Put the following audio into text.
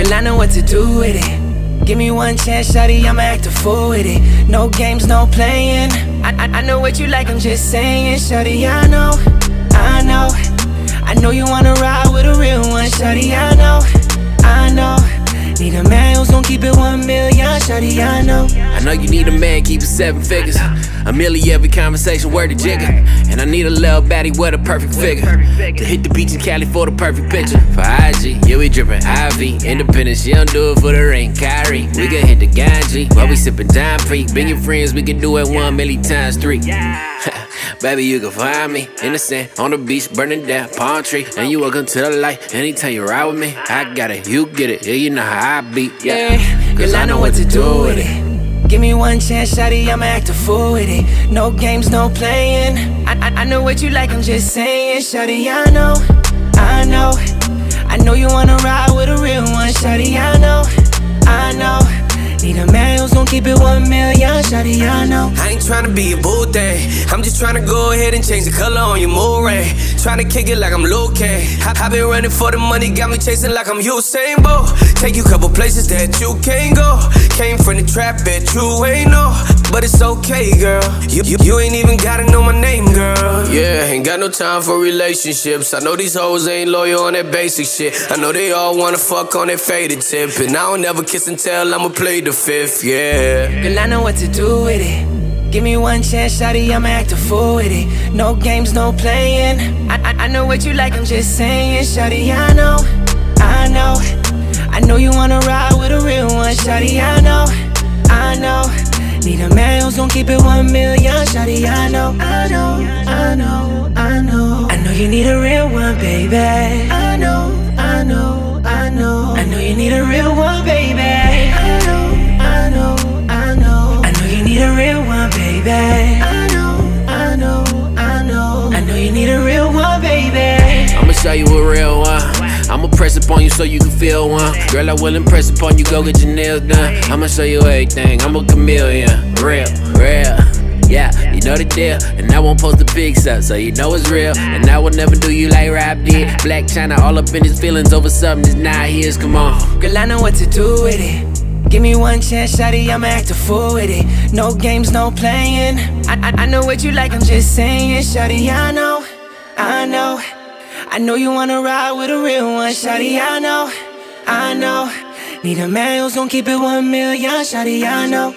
I know what to do with it. Give me one chance, shawty, I'ma act a fool with it. No games, no playing. I, I, I know what you like, I'm just saying, shawty, I know, I know. I know you wanna ride with a real one, shawty, I know, keep it one million, shawty, I know. I know you need a man, keep it seven figures. A milli every conversation, word to Jigga. And I need a little baddie with a perfect figure. To hit the beach in Cali for the perfect picture. For IG, yeah, we drippin' Ivy. Independence, she don't do it for the ring. Kyrie, we can hit the Ganji while we sippin' Dime Peak. Bring your friends, we can do it one million times three. Baby, you can find me in the sand, on the beach, burning down palm tree. And you welcome to the light. Anytime you ride with me, I got it, you get it. Yeah, you know how I be. Yeah, cause I know what to do with it. Give me one chance, shawty, I'ma act a fool with it. No games, no playing. I, I, I know what you like, I'm just saying, shawty, I know, I know. I know you wanna ride with a real one, shawty, I know, I keep it one million, shawty, I know. I ain't tryna be a boo thing. I'm just tryna go ahead and change the color on your mood ring. Tryna kick it like I'm Luke. I, I been running for the money, got me chasing like I'm Usain Bolt. Take you couple places that you can't go. Came from the trap, bet you ain't know. But it's okay, girl. You, you, you ain't even gotta know my name, girl. Yeah, ain't got no time for relationships. I know these hoes ain't loyal on that basic shit. I know they all wanna fuck on that faded tip. And I don't never kiss and tell, I'ma play the fifth, yeah. Girl, I know what to do with it. Give me one chance, shawty, I'ma act a fool with it. No games, no playing. I, I, I know what you like, I'm just saying, shawty, I know, I know. I know you wanna ride with a real one, shawty, I know, I know. Need a man who's gon' keep it one million, shawty, I know, I know, I know, I know. I know you need a real one, baby. I know, I know, I know. I know you need a real one, baby. I know, I know, I know. I know you need a real one, baby. I know, I know, I know. I know you need a real one, baby. I'ma show you a real one. I'ma press upon you so you can feel one. Girl, I will impress upon you, go get your nails done. I'ma show you everything, I'm a chameleon. Real, real. Yeah, you know the deal. And I won't post the pics up, so you know it's real. And I will never do you like Rob did. Blac Chyna all up in his feelings over something that's not his. Come on. Girl, I know what to do with it. Give me one chance, shawty, I'ma act a fool with it. No games, no playing. I, I, I know what you like, I'm just saying, shawty, I know, I know. I know you wanna ride with a real one, shawty, I know, I know. Need a man who's gon' keep it one million, shawty, I know.